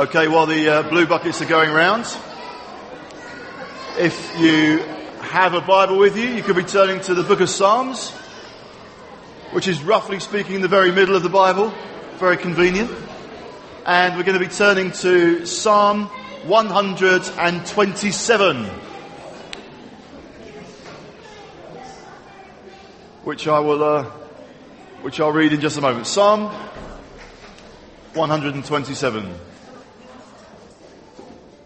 Okay, while the uh, blue buckets are going round, if you have a Bible with you, you could be turning to the book of Psalms, which is roughly speaking in the very middle of the Bible. Very convenient. And we're going to be turning to Psalm 127, which I will, uh, which I'll read in just a moment. Psalm 127.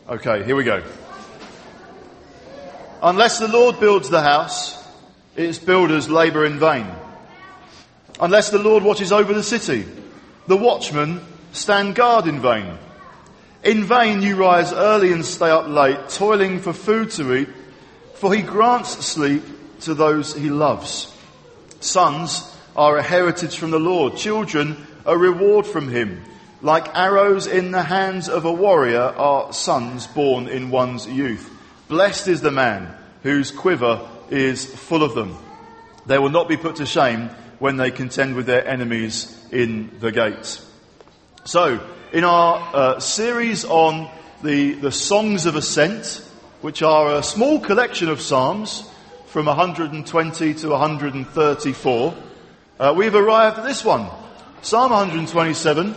Okay, here we go. Unless the Lord builds the house, its builders labour in vain. Unless the Lord watches over the city, the watchmen stand guard in vain. In vain you rise early and stay up late, toiling for food to eat, for he grants sleep to those he loves. Sons are a heritage from the Lord, children a reward from him. Like arrows in the hands of a warrior are sons born in one's youth. Blessed is the man whose quiver is full of them. They will not be put to shame when they contend with their enemies in the gates. So, in our uh, series on the, the Songs of Ascent, which are a small collection of Psalms from 120 to 134, uh, we've arrived at this one. Psalm 127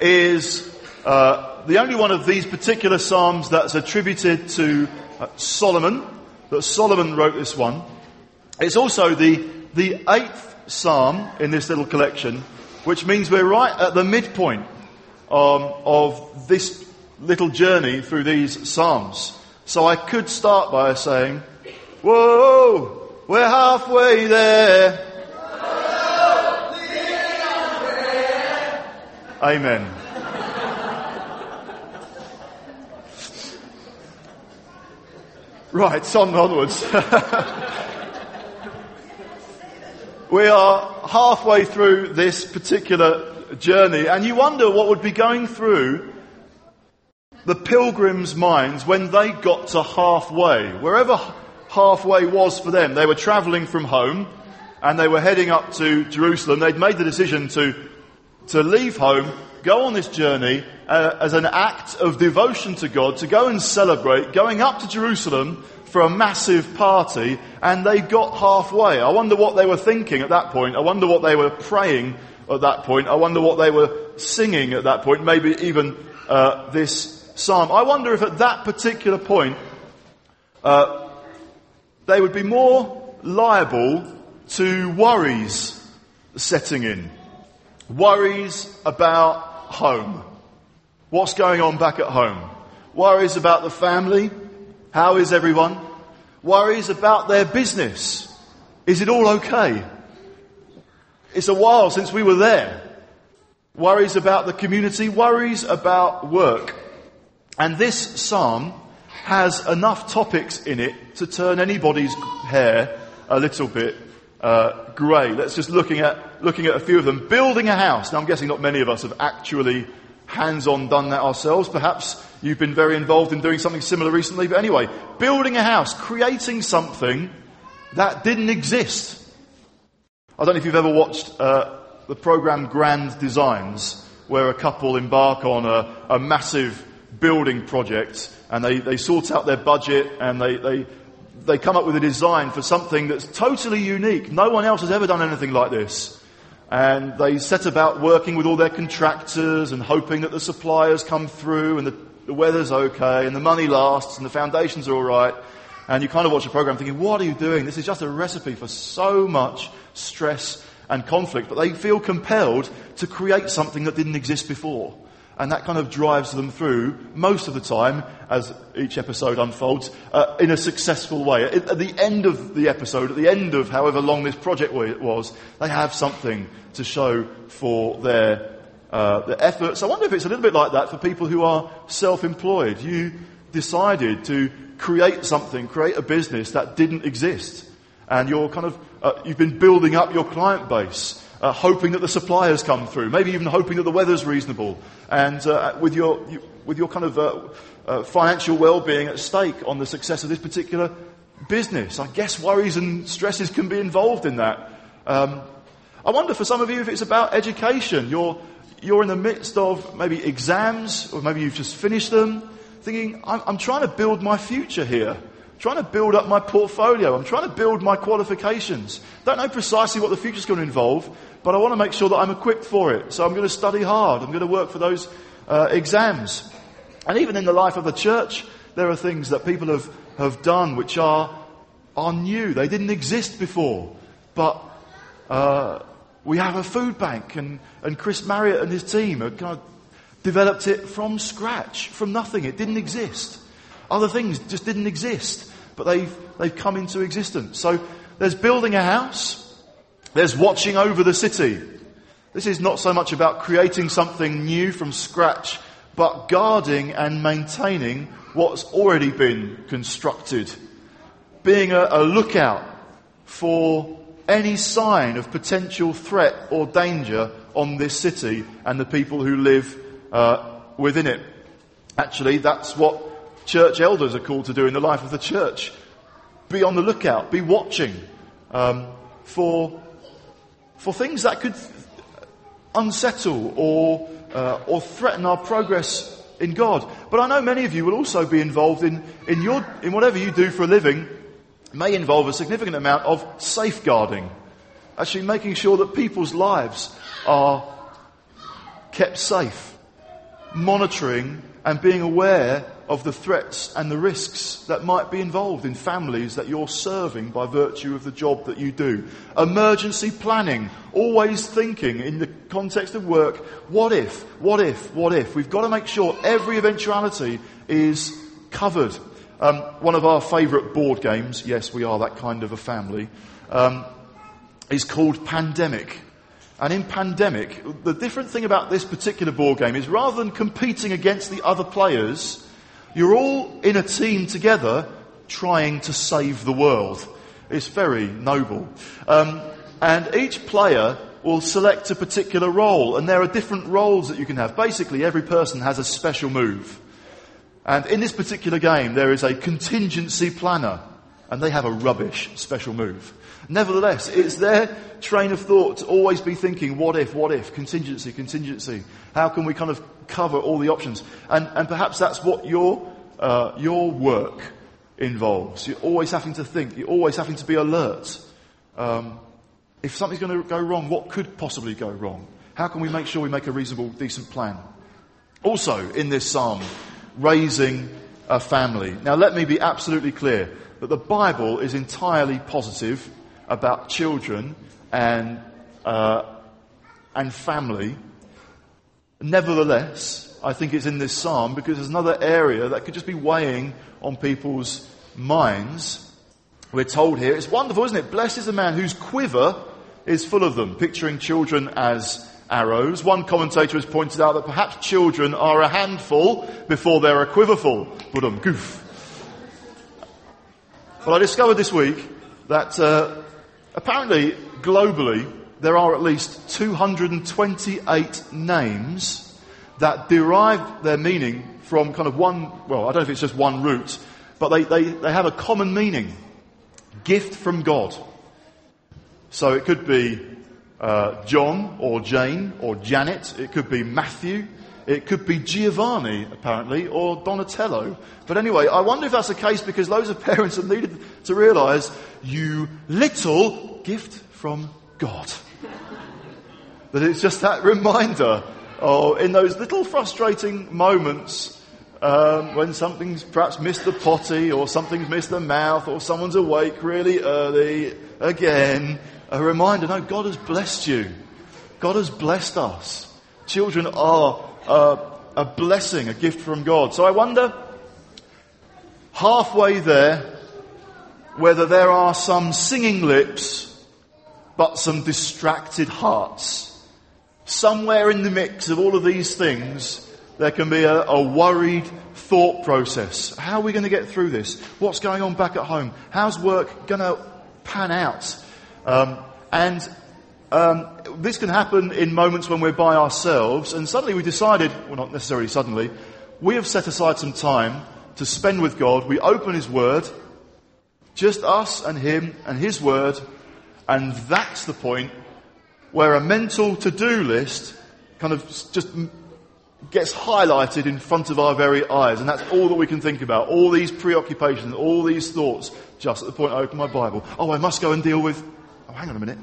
is uh, the only one of these particular psalms that's attributed to uh, Solomon, that Solomon wrote this one. It's also the, the eighth psalm in this little collection, which means we're right at the midpoint um, of this little journey through these psalms. So I could start by saying, Whoa, we're halfway there. Amen. Right, on onwards. we are halfway through this particular journey, and you wonder what would be going through the pilgrims' minds when they got to halfway. Wherever halfway was for them, they were travelling from home and they were heading up to Jerusalem. They'd made the decision to, to leave home, go on this journey uh, as an act of devotion to God, to go and celebrate, going up to Jerusalem for a massive party, and they got halfway. I wonder what they were thinking at that point. I wonder what they were praying at that point. I wonder what they were singing at that point. Maybe even uh, this psalm. I wonder if at that particular point uh, they would be more liable to worries setting in. Worries about home. What's going on back at home? Worries about the family. How is everyone? Worries about their business. Is it all okay? It's a while since we were there. Worries about the community, worries about work. And this psalm has enough topics in it to turn anybody's hair a little bit uh, grey. Let's just looking at looking at a few of them. Building a house. Now I'm guessing not many of us have actually hands-on done that ourselves. Perhaps you've been very involved in doing something similar recently. But anyway, building a house, creating something that didn't exist. I don't know if you've ever watched uh, the program Grand Designs, where a couple embark on a, a massive building project and they, they sort out their budget and they, they, they come up with a design for something that's totally unique. No one else has ever done anything like this. And they set about working with all their contractors and hoping that the suppliers come through and the, the weather's okay and the money lasts and the foundations are alright. And you kind of watch the program thinking, what are you doing? This is just a recipe for so much stress and conflict. But they feel compelled to create something that didn't exist before. And that kind of drives them through most of the time, as each episode unfolds, uh, in a successful way. At, the end of the episode, at the end of however long this project was, they have something to show for their, uh, their efforts. I wonder if it's a little bit like that for people who are self-employed. You decided to create something, create a business that didn't exist. And you're kind of, uh, you've been building up your client base uh, hoping that the suppliers come through, maybe even hoping that the weather's reasonable, and uh, with your you, with your kind of uh, uh, financial well-being at stake on the success of this particular business. I guess worries and stresses can be involved in that. Um, I wonder for some of you if it's about education. You're you're in the midst of maybe exams, or maybe you've just finished them, thinking, I'm, I'm trying to build my future here. Trying to build up my portfolio. I'm trying to build my qualifications. Don't know precisely what the future's going to involve, but I want to make sure that I'm equipped for it. So I'm going to study hard. I'm going to work for those uh, exams. And even in the life of the church, there are things that people have, have done which are, are new. They didn't exist before. But uh, we have a food bank, and, and Chris Marriott and his team have kind of developed it from scratch, from nothing. It didn't exist. Other things just didn't exist, but they've, they've come into existence. So there's building a house, there's watching over the city. This is not so much about creating something new from scratch, but guarding and maintaining what's already been constructed. Being a, a lookout for any sign of potential threat or danger on this city and the people who live uh, within it. Actually, that's what church elders are called to do in the life of the church. Be on the lookout, be watching um, for, for things that could unsettle or, uh, or threaten our progress in God. But I know many of you will also be involved in, in, your, in whatever you do for a living may involve a significant amount of safeguarding. Actually making sure that people's lives are kept safe. Monitoring and being aware of the threats and the risks that might be involved in families that you're serving by virtue of the job that you do. Emergency planning, always thinking in the context of work, what if, what if, what if. We've got to make sure every eventuality is covered. Um, one of our favourite board games, yes, we are that kind of a family, um, is called Pandemic. And in Pandemic, the different thing about this particular board game is rather than competing against the other players, you're all in a team together trying to save the world. It's very noble. Um, and each player will select a particular role, and there are different roles that you can have. Basically, every person has a special move. And in this particular game, there is a contingency planner, and they have a rubbish special move. Nevertheless, it's their train of thought to always be thinking, what if, what if, contingency, contingency. How can we kind of cover all the options? And, and perhaps that's what your, uh, your work involves. You're always having to think, you're always having to be alert. Um, if something's going to go wrong, what could possibly go wrong? How can we make sure we make a reasonable, decent plan? Also, in this psalm, raising a family. Now, let me be absolutely clear that the Bible is entirely positive about children and, uh, and family. Nevertheless, I think it's in this psalm because there's another area that could just be weighing on people's minds. We're told here, it's wonderful, isn't it? Blessed is the man whose quiver is full of them, picturing children as arrows. One commentator has pointed out that perhaps children are a handful before they're a quiverful. But um, goof. Well, I discovered this week that uh, apparently, globally, there are at least 228 names that derive their meaning from kind of one, well, I don't know if it's just one root, but they, they, they have a common meaning. Gift from God. So it could be uh, John or Jane or Janet. It could be Matthew. It could be Giovanni, apparently, or Donatello. But anyway, I wonder if that's the case because loads of parents have needed to realize you little gift from God. That it's just that reminder oh, in those little frustrating moments um, when something's perhaps missed the potty or something's missed the mouth or someone's awake really early again a reminder no, God has blessed you. God has blessed us. Children are uh, a blessing, a gift from God. So I wonder, halfway there, whether there are some singing lips, but some distracted hearts. Somewhere in the mix of all of these things, there can be a, a worried thought process. How are we going to get through this? What's going on back at home? How's work going to pan out? Um, and um, this can happen in moments when we're by ourselves, and suddenly we decided, well, not necessarily suddenly, we have set aside some time to spend with God. We open His Word, just us and Him and His Word, and that's the point where a mental to-do list kind of just gets highlighted in front of our very eyes, and that's all that we can think about. All these preoccupations, all these thoughts, just at the point I open my Bible. Oh, I must go and deal with. Oh, hang on a minute.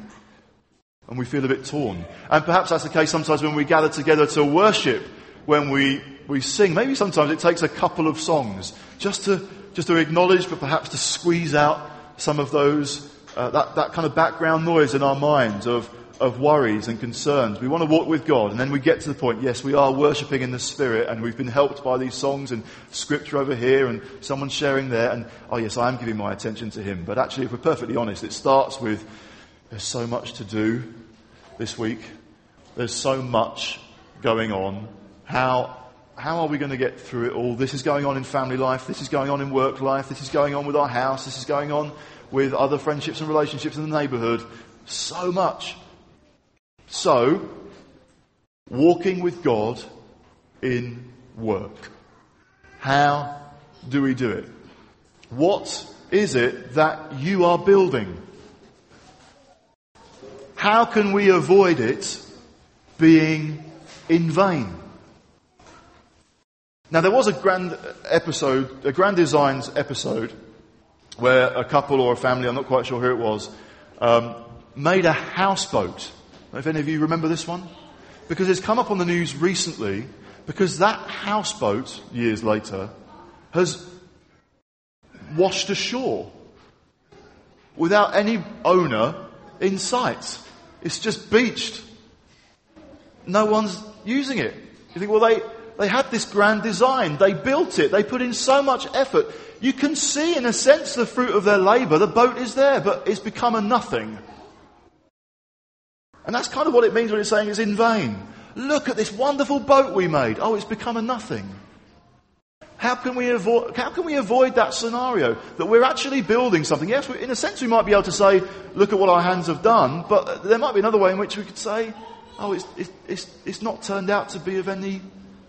And we feel a bit torn. And perhaps that's the case sometimes when we gather together to worship, when we, we sing. Maybe sometimes it takes a couple of songs just to, just to acknowledge, but perhaps to squeeze out some of those, uh, that, that kind of background noise in our minds of, of worries and concerns. We want to walk with God, and then we get to the point, yes, we are worshipping in the Spirit, and we've been helped by these songs and scripture over here, and someone sharing there, and oh yes, I am giving my attention to Him. But actually, if we're perfectly honest, it starts with, there's so much to do this week. There's so much going on. How, how are we going to get through it all? This is going on in family life. This is going on in work life. This is going on with our house. This is going on with other friendships and relationships in the neighborhood. So much. So, walking with God in work. How do we do it? What is it that you are building? How can we avoid it being in vain? Now, there was a grand episode, a Grand Designs episode, where a couple or a family, I'm not quite sure who it was, um, made a houseboat if any of you remember this one? Because it's come up on the news recently because that houseboat, years later, has washed ashore without any owner in sight. It's just beached. No one's using it. You think, well, they, they had this grand design. They built it. They put in so much effort. You can see, in a sense, the fruit of their labor. The boat is there, but it's become a nothing. And that's kind of what it means when it's saying it's in vain. Look at this wonderful boat we made. Oh, it's become a nothing. How can we avoid, how can we avoid that scenario? That we're actually building something. Yes, in a sense we might be able to say, look at what our hands have done, but there might be another way in which we could say, oh, it's, it's, it's not turned out to be of any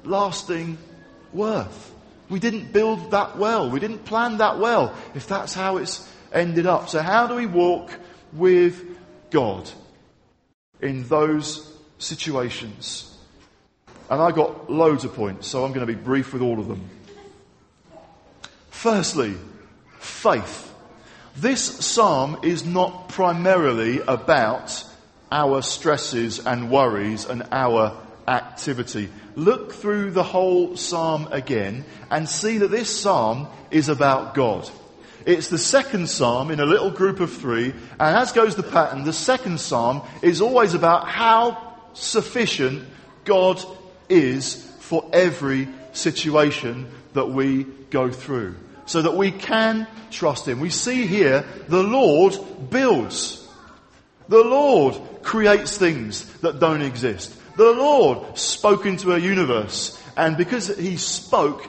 lasting worth. We didn't build that well. We didn't plan that well, if that's how it's ended up. So how do we walk with God? In those situations. And I got loads of points, so I'm going to be brief with all of them. Firstly, faith. This psalm is not primarily about our stresses and worries and our activity. Look through the whole psalm again and see that this psalm is about God. It's the second psalm in a little group of three, and as goes the pattern, the second psalm is always about how sufficient God is for every situation that we go through. So that we can trust Him. We see here the Lord builds. The Lord creates things that don't exist. The Lord spoke into a universe, and because He spoke,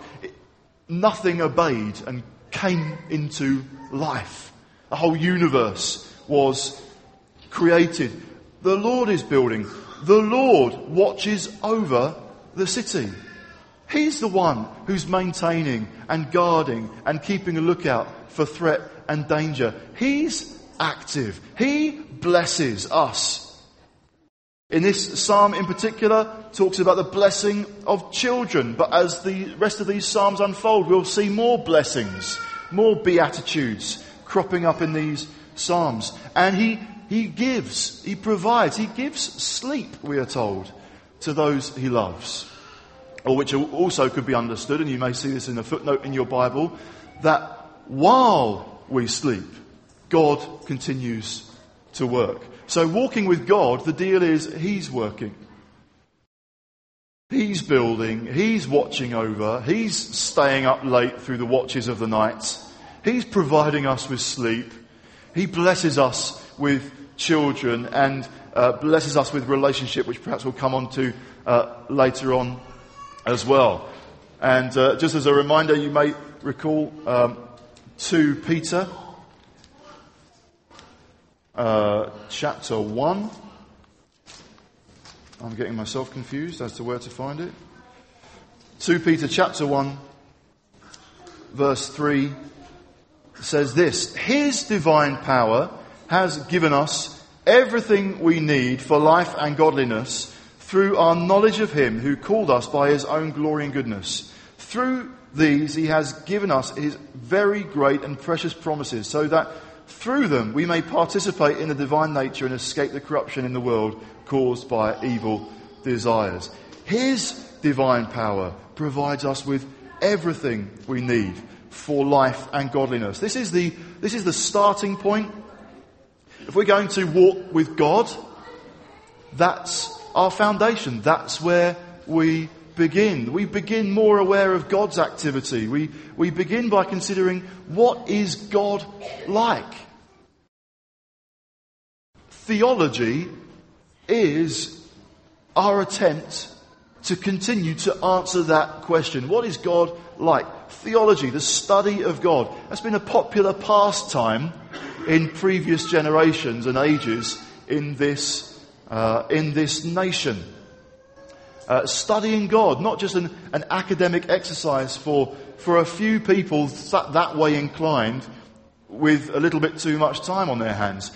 nothing obeyed and came into life. The whole universe was created. The Lord is building. The Lord watches over the city. He's the one who's maintaining and guarding and keeping a lookout for threat and danger. He's active. He blesses us. In this psalm in particular, talks about the blessing of children, but as the rest of these psalms unfold, we'll see more blessings, more beatitudes cropping up in these psalms. And he, he gives, he provides, he gives sleep, we are told, to those he loves. Or which also could be understood, and you may see this in a footnote in your Bible, that while we sleep, God continues to work. So walking with God, the deal is He's working. He's building, He's watching over, He's staying up late through the watches of the night. He's providing us with sleep. He blesses us with children and uh, blesses us with relationship, which perhaps we'll come on to uh, later on as well. And uh, just as a reminder, you may recall um, 2 Peter uh, chapter 1. I'm getting myself confused as to where to find it. 2 Peter chapter 1, verse 3 says this His divine power has given us everything we need for life and godliness through our knowledge of Him who called us by His own glory and goodness. Through these, He has given us His very great and precious promises, so that through them we may participate in the divine nature and escape the corruption in the world caused by evil desires. His divine power provides us with everything we need for life and godliness. This is the, this is the starting point. If we're going to walk with God, that's our foundation. That's where we begin. We begin more aware of God's activity. We, we begin by considering what is God like? Theology is our attempt to continue to answer that question. What is God like? Theology, the study of God, has been a popular pastime in previous generations and ages in this, uh, in this nation. Uh, studying God, not just an, an, academic exercise for, for a few people that, that way inclined with a little bit too much time on their hands.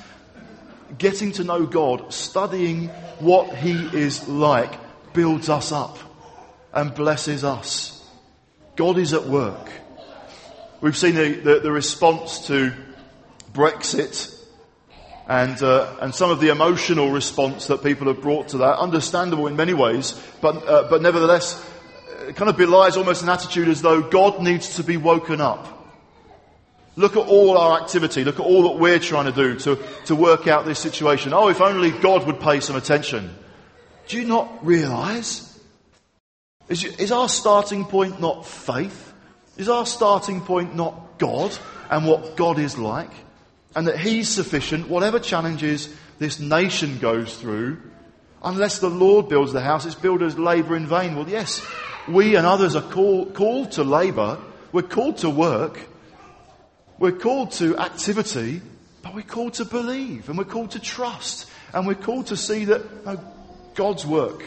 Getting to know God, studying what He is like, builds us up and blesses us. God is at work. We've seen the, the, the response to Brexit and, uh, and some of the emotional response that people have brought to that, understandable in many ways, but, uh, but nevertheless, it kind of belies almost an attitude as though God needs to be woken up. Look at all our activity. Look at all that we're trying to do to, to work out this situation. Oh, if only God would pay some attention. Do you not realize? Is, is our starting point not faith? Is our starting point not God and what God is like? And that He's sufficient, whatever challenges this nation goes through, unless the Lord builds the house, its builders labour in vain. Well, yes, we and others are call, called to labour. We're called to work. We're called to activity, but we're called to believe and we're called to trust and we're called to see that God's work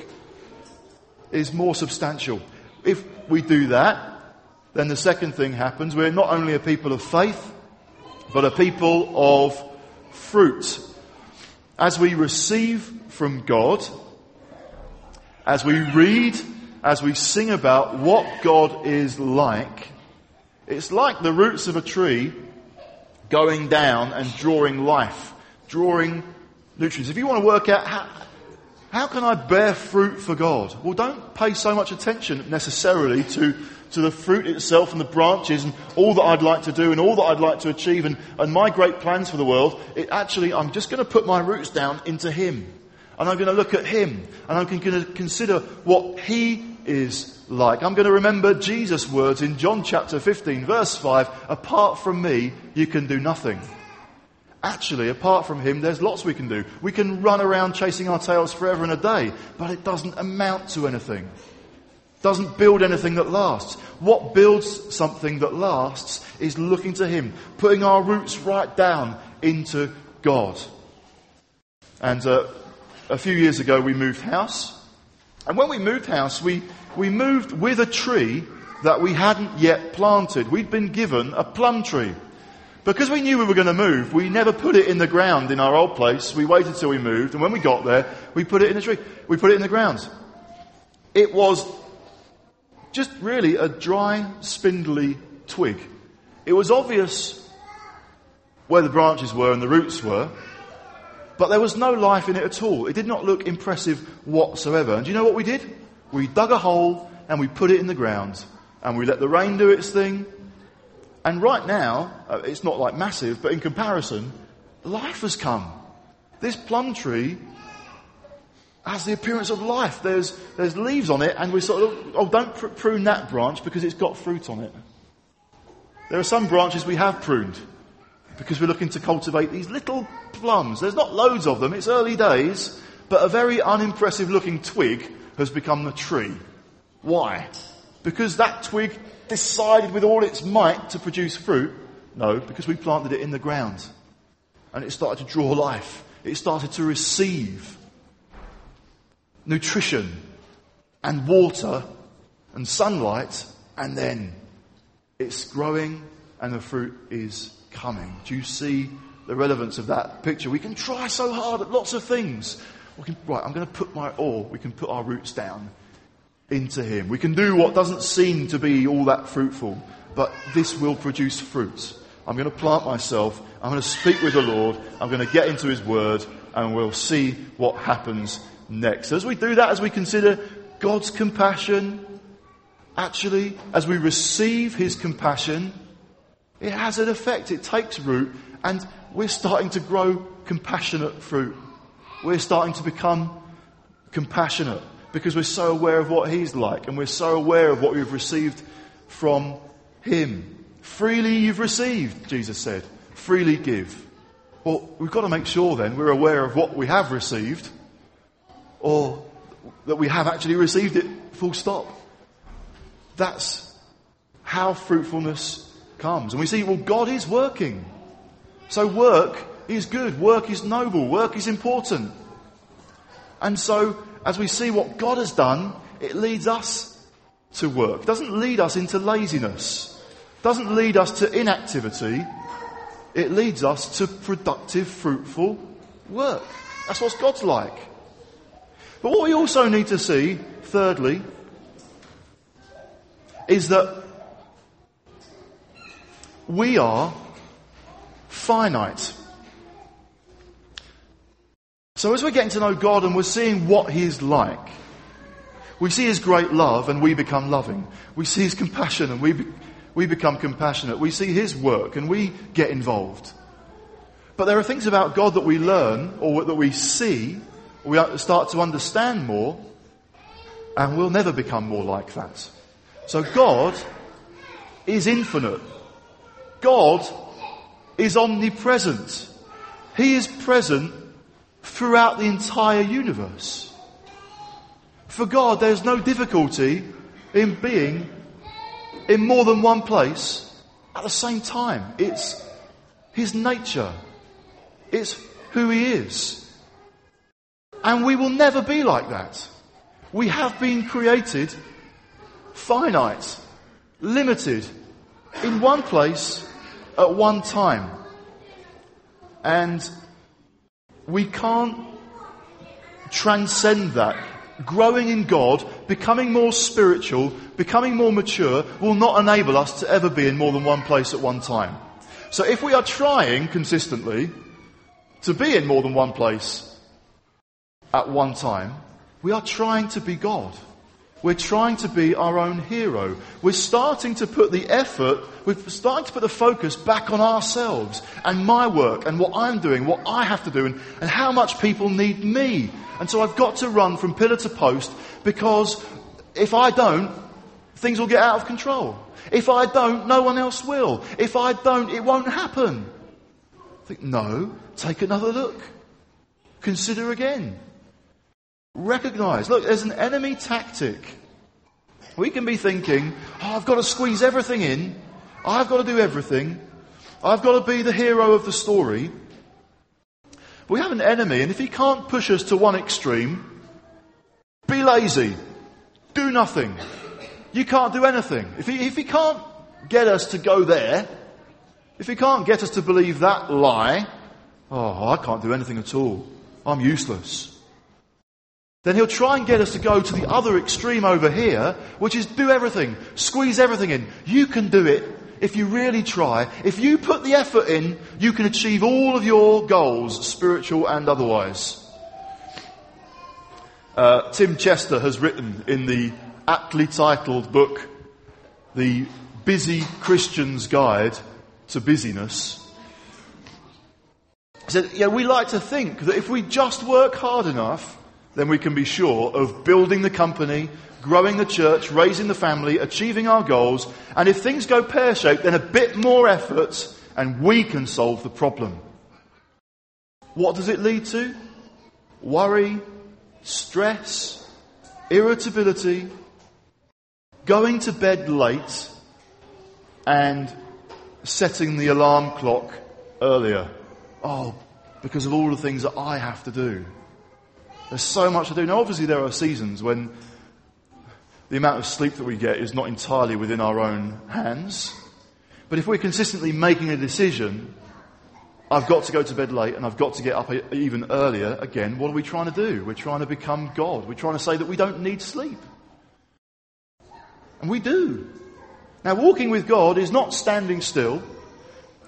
is more substantial. If we do that, then the second thing happens. We're not only a people of faith, but a people of fruit. As we receive from God, as we read, as we sing about what God is like, it's like the roots of a tree going down and drawing life, drawing nutrients. If you want to work out how, how can I bear fruit for God? Well, don't pay so much attention necessarily to, to the fruit itself and the branches and all that I'd like to do and all that I'd like to achieve and, and my great plans for the world. It actually, I'm just going to put my roots down into Him. And I'm going to look at Him. And I'm going to consider what He is like. I'm going to remember Jesus' words in John chapter 15 verse 5, apart from me, you can do nothing. Actually, apart from Him, there's lots we can do. We can run around chasing our tails forever and a day, but it doesn't amount to anything. Doesn't build anything that lasts. What builds something that lasts is looking to Him, putting our roots right down into God. And uh, a few years ago, we moved house. And when we moved house, we, we moved with a tree that we hadn't yet planted. We'd been given a plum tree. Because we knew we were going to move, we never put it in the ground in our old place. We waited till we moved, and when we got there, we put it in the tree. We put it in the ground. It was just really a dry, spindly twig. It was obvious where the branches were and the roots were, but there was no life in it at all. It did not look impressive whatsoever. And do you know what we did? We dug a hole and we put it in the ground, and we let the rain do its thing, and right now, uh, it's not like massive, but in comparison, life has come. This plum tree has the appearance of life. There's, there's leaves on it, and we sort of, oh, don't pr- prune that branch because it's got fruit on it. There are some branches we have pruned because we're looking to cultivate these little plums. There's not loads of them, it's early days, but a very unimpressive looking twig has become the tree. Why? Because that twig decided with all its might to produce fruit? No, because we planted it in the ground. And it started to draw life. It started to receive nutrition and water and sunlight, and then it's growing and the fruit is coming. Do you see the relevance of that picture? We can try so hard at lots of things. we can, right, I'm going to put my, all, we can put our roots down into Him. We can do what doesn't seem to be all that fruitful, but this will produce fruit. I'm going to plant myself. I'm going to speak with the Lord. I'm going to get into His Word and we'll see what happens next. So As we do that, as we consider God's compassion, actually, as we receive His compassion, it has an effect. It takes root and we're starting to grow compassionate fruit. We're starting to become compassionate because we're so aware of what He's like and we're so aware of what we've received from Him. Freely you've received, Jesus said. Freely give. Well, we've got to make sure then we're aware of what we have received or that we have actually received it full stop. That's how fruitfulness comes. And we see, well, God is working. So work is good. Work is noble. Work is important. And so, as we see what God has done, it leads us to work. It doesn't lead us into laziness. It doesn't lead us to inactivity. It leads us to productive, fruitful work. That's what God's like. But what we also need to see, thirdly, is that we are finite. So as we're getting to know God and we're seeing what He is like, we see His great love and we become loving. We see His compassion and we, be, we become compassionate. We see His work and we get involved. But there are things about God that we learn or that we see, we start to understand more, and we'll never become more like that. So God is infinite. God is omnipresent. He is present throughout the entire universe. For God, there's no difficulty in being in more than one place at the same time. It's His nature. It's who He is. And we will never be like that. We have been created finite, limited, in one place at one time. And we can't transcend that. Growing in God, becoming more spiritual, becoming more mature will not enable us to ever be in more than one place at one time. So if we are trying consistently to be in more than one place at one time, we are trying to be God. We're trying to be our own hero. We're starting to put the effort, we're starting to put the focus back on ourselves and my work and what I'm doing, what I have to do and, and how much people need me. And so I've got to run from pillar to post because if I don't, things will get out of control. If I don't, no one else will. If I don't, it won't happen. I think, no, take another look. Consider again. Recognize, look, there's an enemy tactic. We can be thinking, oh, I've got to squeeze everything in. I've got to do everything. I've got to be the hero of the story. We have an enemy, and if he can't push us to one extreme, be lazy. Do nothing. You can't do anything. If he, if he can't get us to go there, if he can't get us to believe that lie, oh, I can't do anything at all. I'm useless then he'll try and get us to go to the other extreme over here, which is do everything, squeeze everything in. You can do it if you really try. If you put the effort in, you can achieve all of your goals, spiritual and otherwise. Uh, Tim Chester has written in the aptly titled book, The Busy Christian's Guide to Busyness. He said, yeah, we like to think that if we just work hard enough, then we can be sure of building the company, growing the church, raising the family, achieving our goals. And if things go pear shaped, then a bit more effort and we can solve the problem. What does it lead to? Worry, stress, irritability, going to bed late, and setting the alarm clock earlier. Oh, because of all the things that I have to do. There's so much to do. Now, obviously, there are seasons when the amount of sleep that we get is not entirely within our own hands. But if we're consistently making a decision I've got to go to bed late and I've got to get up even earlier again, what are we trying to do? We're trying to become God. We're trying to say that we don't need sleep. And we do. Now, walking with God is not standing still,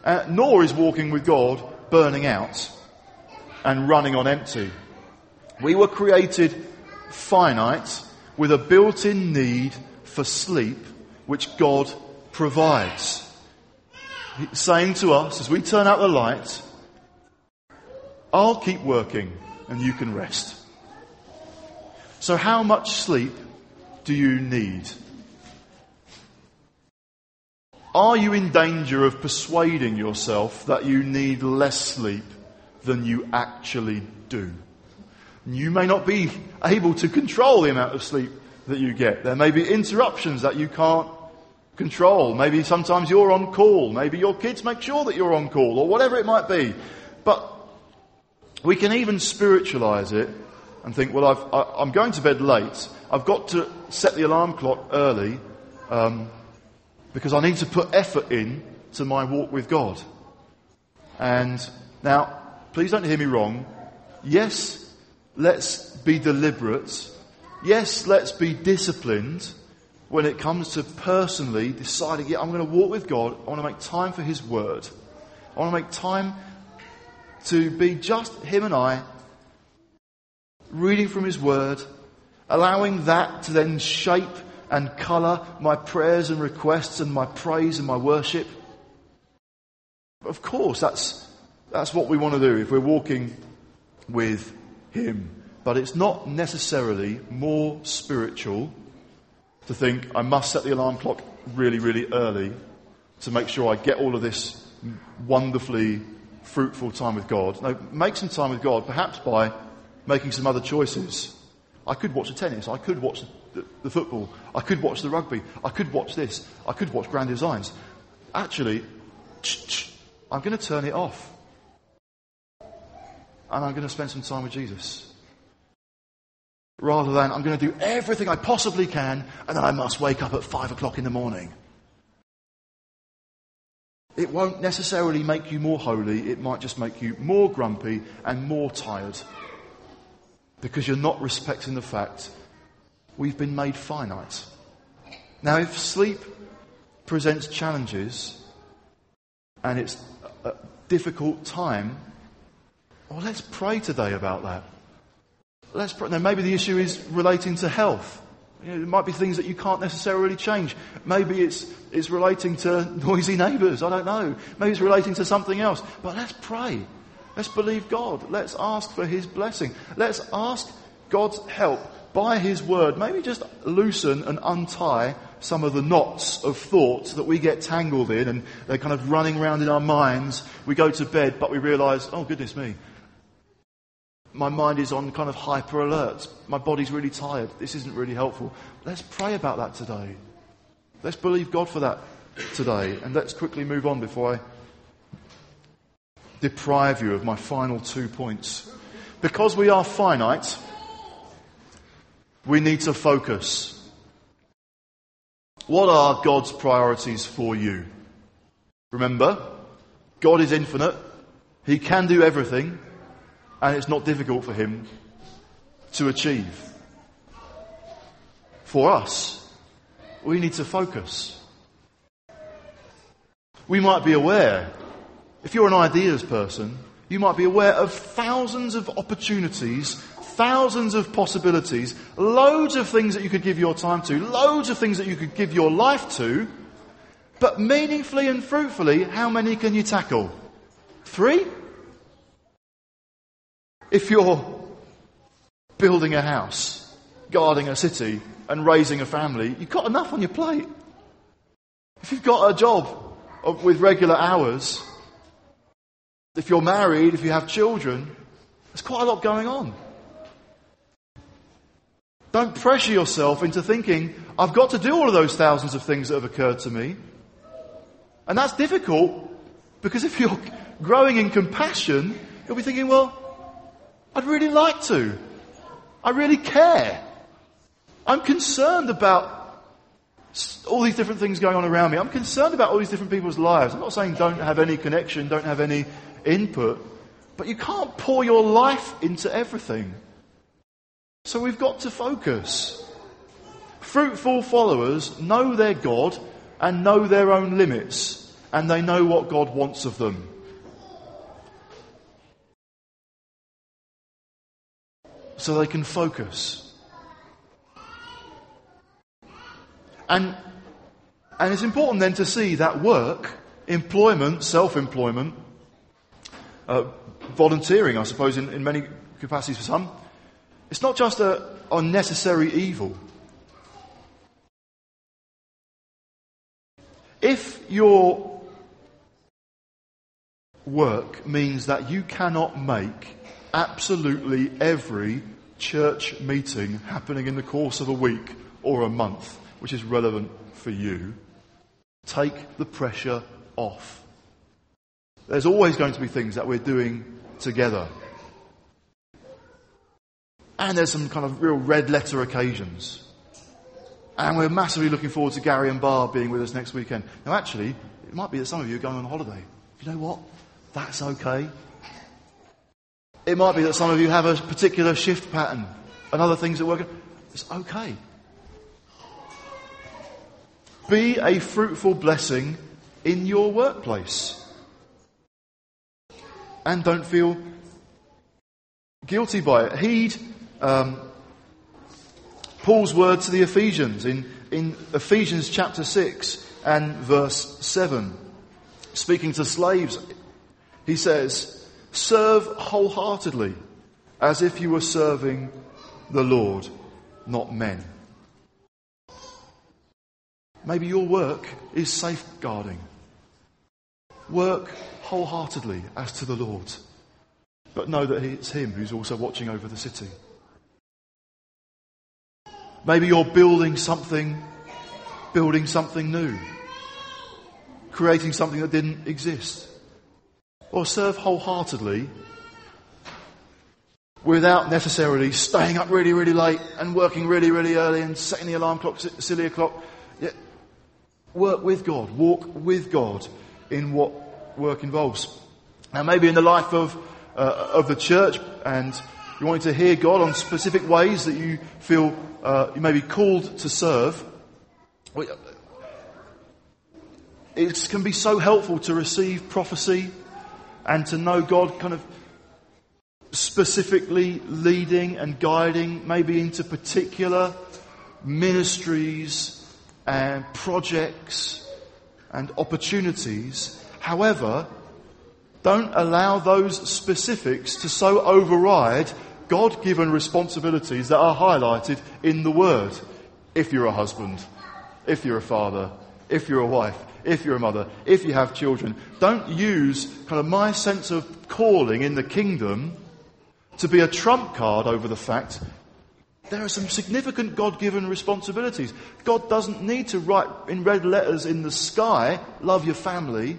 uh, nor is walking with God burning out and running on empty. We were created finite with a built-in need for sleep, which God provides He's saying to us as we turn out the light, I'll keep working and you can rest. So how much sleep do you need? Are you in danger of persuading yourself that you need less sleep than you actually do? You may not be able to control the amount of sleep that you get. There may be interruptions that you can't control. Maybe sometimes you're on call. Maybe your kids make sure that you're on call or whatever it might be. But we can even spiritualize it and think, well, I've, I, am going to bed late. I've got to set the alarm clock early um, because I need to put effort in to my walk with God. And now, please don't hear me wrong. Yes, let's be deliberate. Yes, let's be disciplined when it comes to personally deciding, yeah, I'm going to walk with God. I want to make time for His Word. I want to make time to be just Him and I, reading from His Word, allowing that to then shape and colour my prayers and requests and my praise and my worship. Of course, that's, that's what we want to do if we're walking with Him. But it's not necessarily more spiritual to think I must set the alarm clock really, really early to make sure I get all of this wonderfully fruitful time with God. No, make some time with God, perhaps by making some other choices. I could watch the tennis. I could watch the, the, football. I could watch the rugby. I could watch this. I could watch Grand Designs. Actually, I'm going to turn it off. And I'm going to spend some time with Jesus rather than I'm going to do everything I possibly can and then I must wake up at five o'clock in the morning. It won't necessarily make you more holy, it might just make you more grumpy and more tired because you're not respecting the fact we've been made finite. Now, if sleep presents challenges and it's a difficult time, well, let's pray today about that. Let's pray. Now, maybe the issue is relating to health. You know, it might be things that you can't necessarily change. Maybe it's, it's relating to noisy neighbours. I don't know. Maybe it's relating to something else. But let's pray. Let's believe God. Let's ask for His blessing. Let's ask God's help by His word. Maybe just loosen and untie some of the knots of thoughts that we get tangled in and they're kind of running around in our minds. We go to bed, but we realise, oh goodness me, my mind is on kind of hyper alert. My body's really tired. This isn't really helpful. Let's pray about that today. Let's believe God for that today. And let's quickly move on before I deprive you of my final two points. Because we are finite, we need to focus. What are God's priorities for you? Remember, God is infinite. He can do everything and it's not difficult for him to achieve. For us, we need to focus. We might be aware, if you're an ideas person, you might be aware of thousands of opportunities, thousands of possibilities, loads of things that you could give your time to, loads of things that you could give your life to, but meaningfully and fruitfully, how many can you tackle? Three? If you're building a house, guarding a city, and raising a family, you've got enough on your plate. If you've got a job with regular hours, if you're married, if you have children, there's quite a lot going on. Don't pressure yourself into thinking, I've got to do all of those thousands of things that have occurred to me. And that's difficult because if you're growing in compassion, you'll be thinking, well, I'd really like to. I really care. I'm concerned about all these different things going on around me. I'm concerned about all these different people's lives. I'm not saying don't have any connection, don't have any input, but you can't pour your life into everything. So we've got to focus. Fruitful followers know their God and know their own limits, and they know what God wants of them. So they can focus. And, and it's important then to see that work, employment, self-employment, uh, volunteering, I suppose, in, in many capacities for some, it's not just a unnecessary evil. If your work means that you cannot make absolutely every church meeting happening in the course of a week or a month, which is relevant for you, take the pressure off. There's always going to be things that we're doing together. And there's some kind of real red letter occasions. And we're massively looking forward to Gary and Barb being with us next weekend. Now, actually, it might be that some of you are going on holiday. You know what? That's okay. It might be that some of you have a particular shift pattern and other things that work. It's okay. Be a fruitful blessing in your workplace. And don't feel guilty by it. Heed um, Paul's word to the Ephesians in, in Ephesians chapter 6 and verse 7. Speaking to slaves, he says, Serve wholeheartedly as if you were serving the Lord, not men. Maybe your work is safeguarding. Work wholeheartedly as to the Lord, but know that it's Him who's also watching over the city. Maybe you're building something, building something new, creating something that didn't exist. Or serve wholeheartedly without necessarily staying up really, really late and working really, really early and setting the alarm clock silly o'clock. Yeah. Work with God, walk with God in what work involves. Now, maybe in the life of, uh, of the church and you want to hear God on specific ways that you feel uh, you may be called to serve. It can be so helpful to receive prophecy and to know God kind of specifically leading and guiding, maybe into particular ministries and projects and opportunities. However, don't allow those specifics to so override God given responsibilities that are highlighted in the Word. If you're a husband, if you're a father, if you're a wife, if you're a mother, if you have children, don't use kind of my sense of calling in the kingdom to be a trump card over the fact there are some significant God given responsibilities. God doesn't need to write in red letters in the sky, love your family,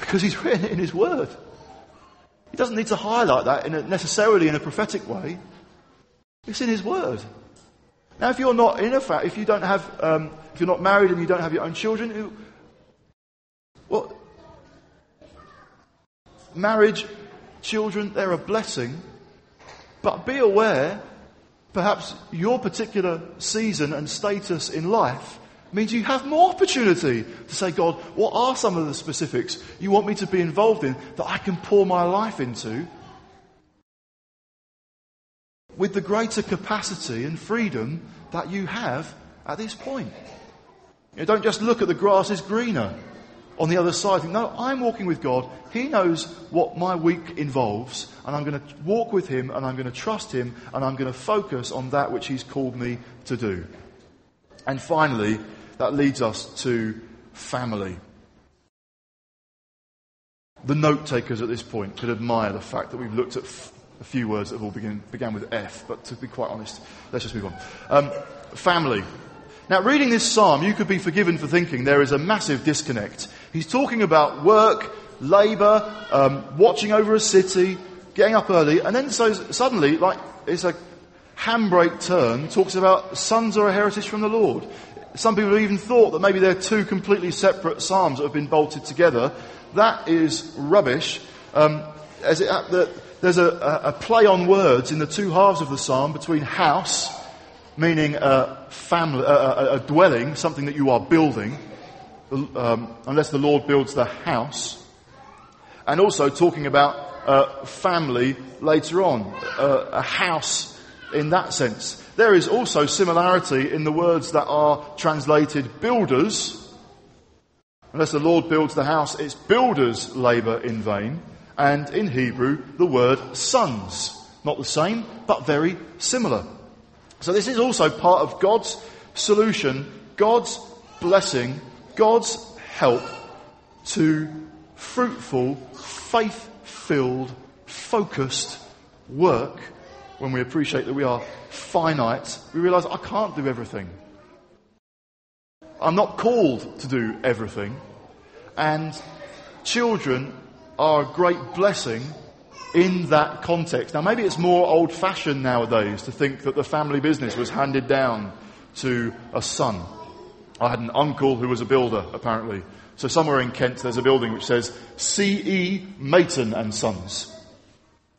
because He's written it in His Word. He doesn't need to highlight that in a, necessarily in a prophetic way. It's in His Word. Now, if you're not in a fact, if you don't have, um, if you're not married and you don't have your own children, well, marriage, children, they're a blessing. But be aware, perhaps your particular season and status in life means you have more opportunity to say, God, what are some of the specifics you want me to be involved in that I can pour my life into with the greater capacity and freedom that you have at this point? You know, don't just look at the grass is greener on the other side. Think, no, I'm walking with God. He knows what my week involves, and I'm going to walk with Him, and I'm going to trust Him, and I'm going to focus on that which He's called me to do. And finally, that leads us to family. The note takers at this point could admire the fact that we've looked at a few words that all begin, began with F, but to be quite honest, let's just move on. Um, family. Now, reading this psalm, you could be forgiven for thinking there is a massive disconnect. He's talking about work, labour, um, watching over a city, getting up early, and then so suddenly, like, it's a handbrake turn, talks about sons are a heritage from the Lord. Some people have even thought that maybe they're two completely separate psalms that have been bolted together. That is rubbish. Um, as it, the, there's a, a, play on words in the two halves of the psalm between house, meaning a family, a, a dwelling, something that you are building, um, unless the Lord builds the house, and also talking about uh, family later on, uh, a house in that sense. There is also similarity in the words that are translated builders. Unless the Lord builds the house, its builders labour in vain and in Hebrew, the word sons. Not the same, but very similar. So this is also part of God's solution, God's blessing, God's help to fruitful, faith filled, focused work when we appreciate that we are finite. We realize I can't do everything. I'm not called to do everything. And children are a great blessing in that context. Now, maybe it's more old fashioned nowadays to think that the family business was handed down to a son. I had an uncle who was a builder, apparently. So, somewhere in Kent, there's a building which says C.E. Mayton and Sons.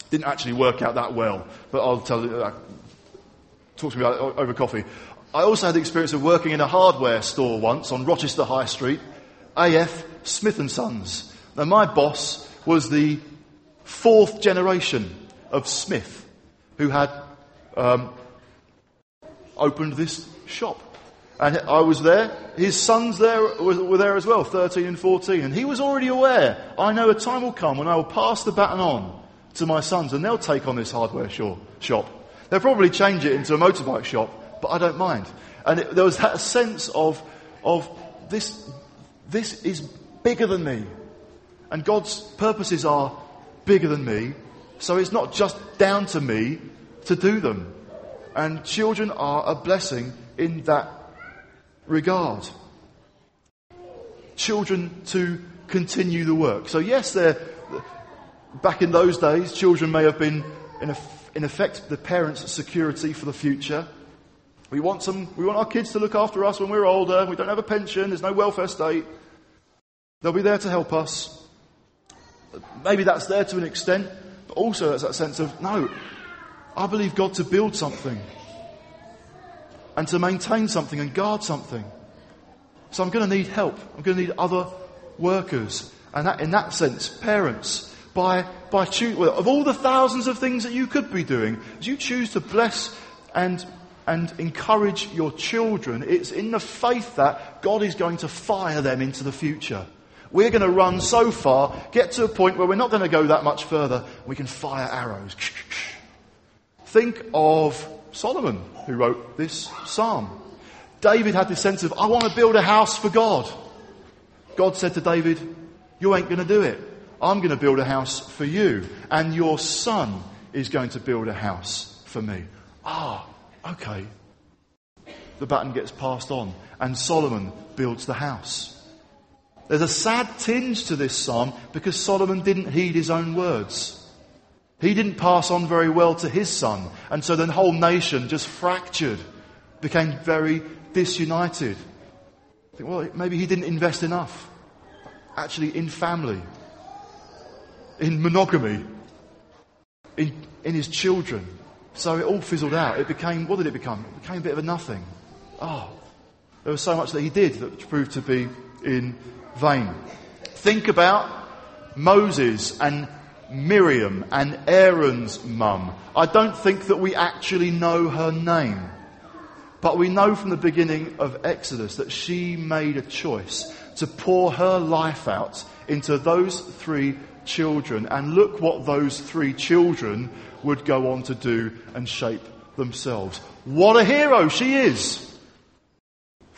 Didn't actually work out that well, but I'll tell you, uh, talk to me about it over coffee. I also had the experience of working in a hardware store once on Rochester High Street, A.F. Smith and Sons. Now, my boss was the fourth generation of Smith who had um, opened this shop. And I was there. His sons there were there as well, 13 and 14. And he was already aware, I know a time will come when I will pass the baton on to my sons and they'll take on this hardware shop. They'll probably change it into a motorbike shop, but I don't mind. And it, there was that sense of, of this, this is bigger than me. And God's purposes are bigger than me. So it's not just down to me to do them. And children are a blessing in that regard. Children to continue the work. So yes, they're, back in those days, children may have been in, in effect the parents' security for the future. We want some, we want our kids to look after us when we're older. We don't have a pension. There's no welfare state. They'll be there to help us. Maybe that's there to an extent, but also there's that sense of, no, I believe God to build something and to maintain something and guard something. So I'm going to need help. I'm going to need other workers. And that, in that sense, parents, by, by well, of all the thousands of things that you could be doing, as you choose to bless and, and encourage your children, it's in the faith that God is going to fire them into the future. We're going to run so far, get to a point where we're not going to go that much further. We can fire arrows. Think of Solomon, who wrote this psalm. David had this sense of, I want to build a house for God. God said to David, You ain't going to do it. I'm going to build a house for you. And your son is going to build a house for me. Ah, okay. The baton gets passed on, and Solomon builds the house. There's a sad tinge to this psalm because Solomon didn't heed his own words. He didn't pass on very well to his son, and so the whole nation just fractured, became very disunited. I Think, well, maybe he didn't invest enough, actually, in family, in monogamy, in, in his children. So it all fizzled out. It became, what did it become? It became a bit of a nothing. Oh, there was so much that he did that proved to be in vain. Think about Moses and Miriam and Aaron's mum. I don't think that we actually know her name. But we know from the beginning of Exodus that she made a choice to pour her life out into those three children. And look what those three children would go on to do and shape themselves. What a hero she is!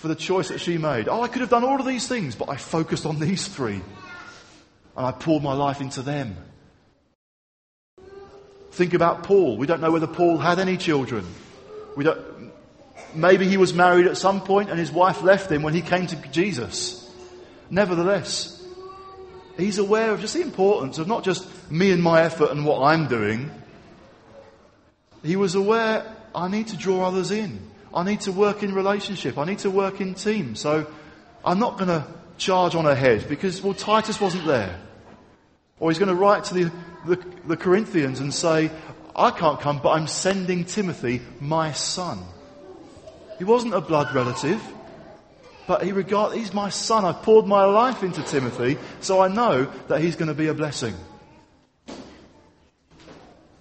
For the choice that she made. Oh, I could have done all of these things, but I focused on these three. And I poured my life into them. Think about Paul. We don't know whether Paul had any children. We don't, maybe he was married at some point and his wife left him when he came to Jesus. Nevertheless, he's aware of just the importance of not just me and my effort and what I'm doing. He was aware I need to draw others in. I need to work in relationship. I need to work in team. So I'm not going to charge on ahead because, well, Titus wasn't there. Or he's going to write to the, the, the Corinthians and say, I can't come, but I'm sending Timothy, my son. He wasn't a blood relative, but he regard, he's my son. I've poured my life into Timothy, so I know that he's going to be a blessing.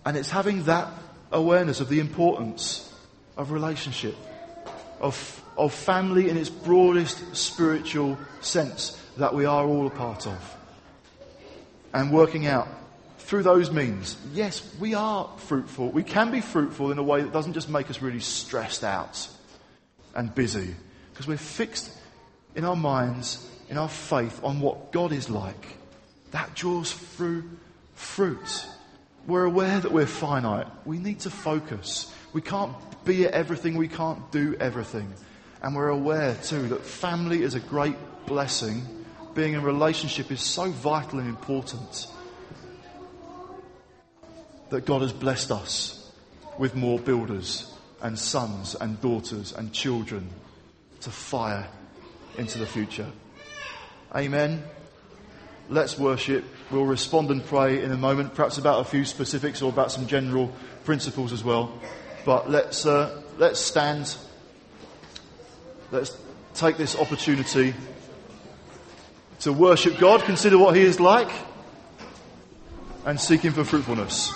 And it's having that awareness of the importance of relationship, of, of family in its broadest spiritual sense that we are all a part of. And working out through those means, yes, we are fruitful. We can be fruitful in a way that doesn't just make us really stressed out and busy, because we're fixed in our minds, in our faith on what God is like. That draws through fruit. We're aware that we're finite. We need to focus. We can't be at everything. We can't do everything. And we're aware too that family is a great blessing. Being in a relationship is so vital and important that God has blessed us with more builders and sons and daughters and children to fire into the future. Amen. Let's worship. We'll respond and pray in a moment, perhaps about a few specifics or about some general principles as well. But let's, uh, let's stand. Let's take this opportunity to worship God, consider what He is like, and seek Him for fruitfulness.